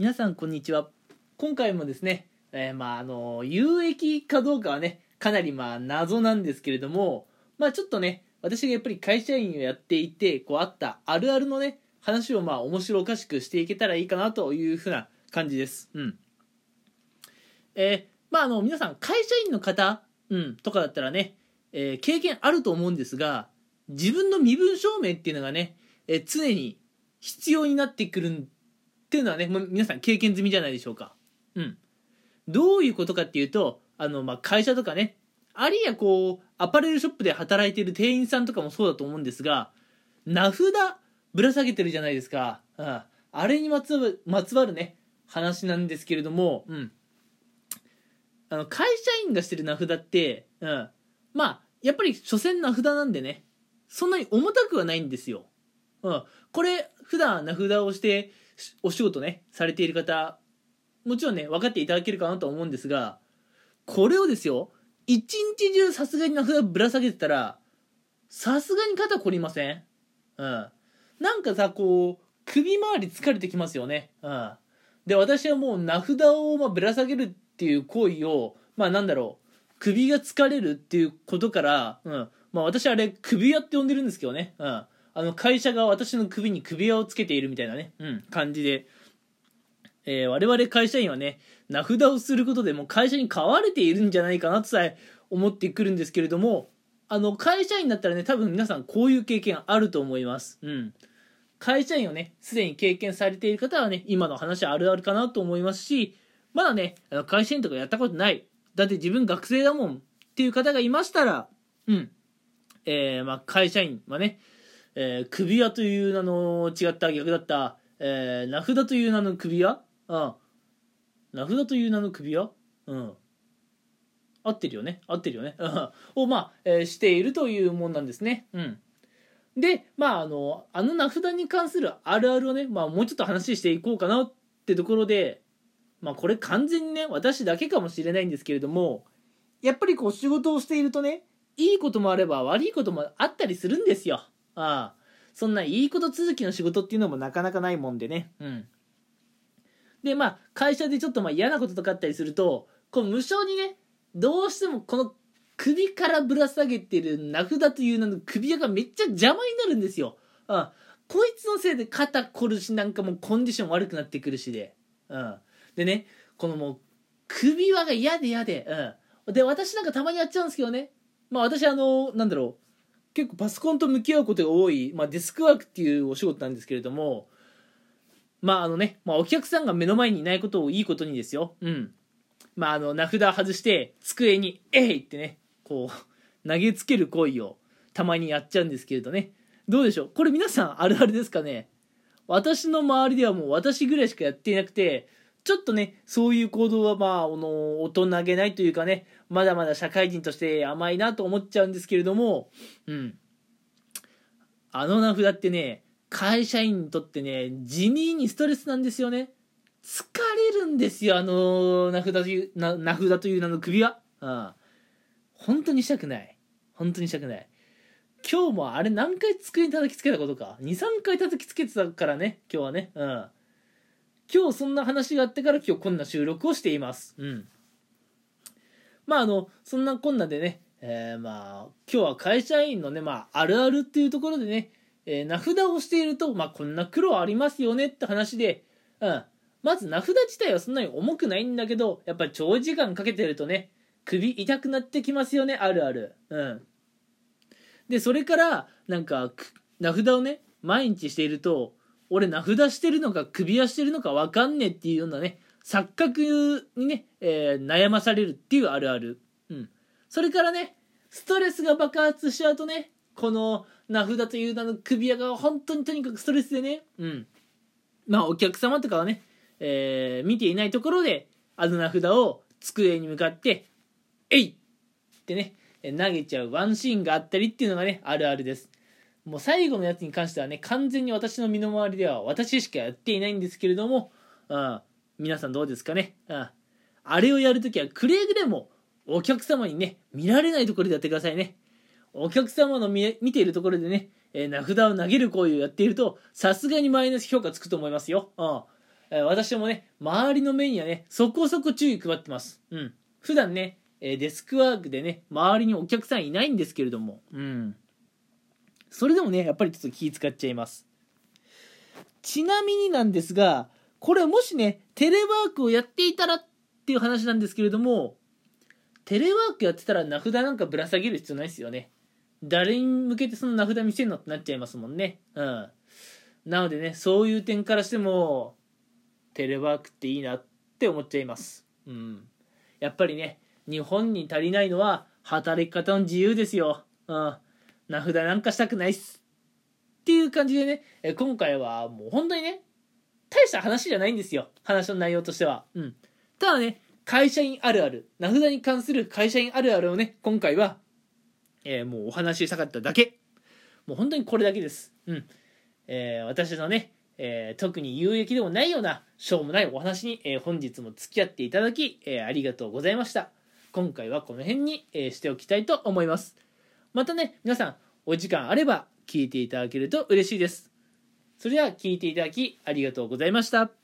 皆さんこんにちは。今回もですね、えー、まああの有益かどうかはねかなりまあ謎なんですけれどもまあちょっとね私がやっぱり会社員をやっていてこうあったあるあるのね話をまあ面白おかしくしていけたらいいかなというふうな感じです。うん。えー、まああの皆さん会社員の方、うん、とかだったらね、えー、経験あると思うんですが自分の身分証明っていうのがね、え、常に必要になってくるんっていうのはね、もう皆さん経験済みじゃないでしょうか。うん。どういうことかっていうと、あの、まあ、会社とかね、あるいはこう、アパレルショップで働いてる店員さんとかもそうだと思うんですが、名札ぶら下げてるじゃないですか。うん。あれにまつわる、まつわるね、話なんですけれども、うん。あの、会社員がしてる名札って、うん。まあ、やっぱり所詮名札なんでね、そんなに重たくはないんですよ。うん。これ、普段名札をしてお仕事ね、されている方、もちろんね、分かっていただけるかなと思うんですが、これをですよ、一日中さすがに名札ぶら下げてたら、さすがに肩凝りません？うん。なんかさ、こう、首周り疲れてきますよね？うん。で、私はもう名札をまぶら下げるっていう行為を、まあなんだろう、首が疲れるっていうことから、うん。まあ私あれ、首輪って呼んでるんですけどね。うん。あの会社が私の首に首輪をつけているみたいなね、うん、感じで、えー、我々会社員はね、名札をすることでも会社に買われているんじゃないかなとさえ思ってくるんですけれども、あの、会社員だったらね、多分皆さんこういう経験あると思います。うん。会社員をね、すでに経験されている方はね、今の話あるあるかなと思いますし、まだね、あの会社員とかやったことない。だって自分学生だもんっていう方がいましたら、うん。えー、まあ、会社員はね、えー、首輪という名の違った逆だった、えー、名札という名の首輪？うん。名札という名の首輪？うん。合ってるよね？合ってるよね？を、まあ、えー、しているというもんなんですね。うん。で、まあ、あの、あの名札に関するあるあるをね、まあ、もうちょっと話していこうかなってところで、まあ、これ完全にね、私だけかもしれないんですけれども、やっぱりこう仕事をしているとね、いいこともあれば悪いこともあったりするんですよ。ああ。そんないいこと続きの仕事っていうのもなかなかないもんでね。うん。で、まあ、会社でちょっとまあ嫌なこととかあったりすると、こう無償にね、どうしてもこの首からぶら下げてる名札という名の首輪がめっちゃ邪魔になるんですよ。うん。こいつのせいで肩凝るし、なんかもうコンディション悪くなってくるしで。うん。でね、このもう、首輪が嫌で嫌で、うん。で、私なんかたまにやっちゃうんですけどね。まあ私あの、なんだろう。結構パソコンと向き合うことが多い、まあ、デスクワークっていうお仕事なんですけれども、まああのね、まあ、お客さんが目の前にいないことをいいことにですよ。うん。まああの、名札外して、机に、えいってね、こう、投げつける行為をたまにやっちゃうんですけれどね。どうでしょう?これ皆さんあるあるですかね?私の周りではもう私ぐらいしかやっていなくて、ちょっとね、そういう行動はまあ、あの、大人げないというかね、まだまだ社会人として甘いなと思っちゃうんですけれども、うん。あの名札ってね、会社員にとってね、地味にストレスなんですよね。疲れるんですよ、あの名札という、名札という名の首輪。うん。本当にしたくない。本当にしたくない。今日もあれ何回机に叩きつけたことか。2、3回叩きつけてたからね、今日はね。うん。今日そんな話があってから今日こんな収録をしています。うん。まああの、そんなこんなでね、えー、まあ、今日は会社員のね、まあ、あるあるっていうところでね、えー、名札をしていると、まあ、こんな苦労ありますよねって話で、うん。まず名札自体はそんなに重くないんだけど、やっぱり長時間かけてるとね、首痛くなってきますよね、あるある。うん。で、それから、なんか、名札をね、毎日していると、俺名札してるのか首輪してるのか分かんねえっていうようなね、錯覚にね、えー、悩まされるっていうあるある。うん。それからね、ストレスが爆発しちゃうとね、この名札という名の首輪が本当にとにかくストレスでね、うん。まあお客様とかはね、えー、見ていないところで、あの名札を机に向かって、えいってね、投げちゃうワンシーンがあったりっていうのがね、あるあるです。もう最後のやつに関してはね、完全に私の身の回りでは私しかやっていないんですけれども、うん、皆さんどうですかね、うん、あれをやるときはくれぐれもお客様にね、見られないところでやってくださいね。お客様の見ているところでね、えー、名札を投げる行為をやっていると、さすがにマイナス評価つくと思いますよ。うん。私もね周りの目にはねそこそこ注意配ってますうん普段ねえデスクワークでね周りにお客さんいないんですけれどもうんそれでもねやっぱりちょっと気使っちゃいます。ちなみになんですがこれもしねテレワークをやっていたらっていう話なんですけれどもテレワークやってたら名札なんかぶら下げる必要ないですよね。誰に向けてその名札見せるのってなっちゃいますもんね。うん。なのでねそういう点からしてもテレワークっていいなって思っちゃいます。うん。やっぱりね日本に足りないのは働き方の自由ですよ。うん。名札なんかしたくないっす。っていう感じでねえ今回はもう本当にね大した話じゃないんですよ。話の内容としては。うん。ただね会社員あるある。名札に関する会社員あるあるをね今回は、えーもうお話ししたかっただけ。もう本当にこれだけです。うん。えー私のね、えー特に有益でもないようなしょうもないお話に、え本日も付き合っていただき、えありがとうございました。今回はこの辺に、えしておきたいと思います。またね皆さんお時間あれば聞いていただけると嬉しいです。それでは聞いていただきありがとうございました。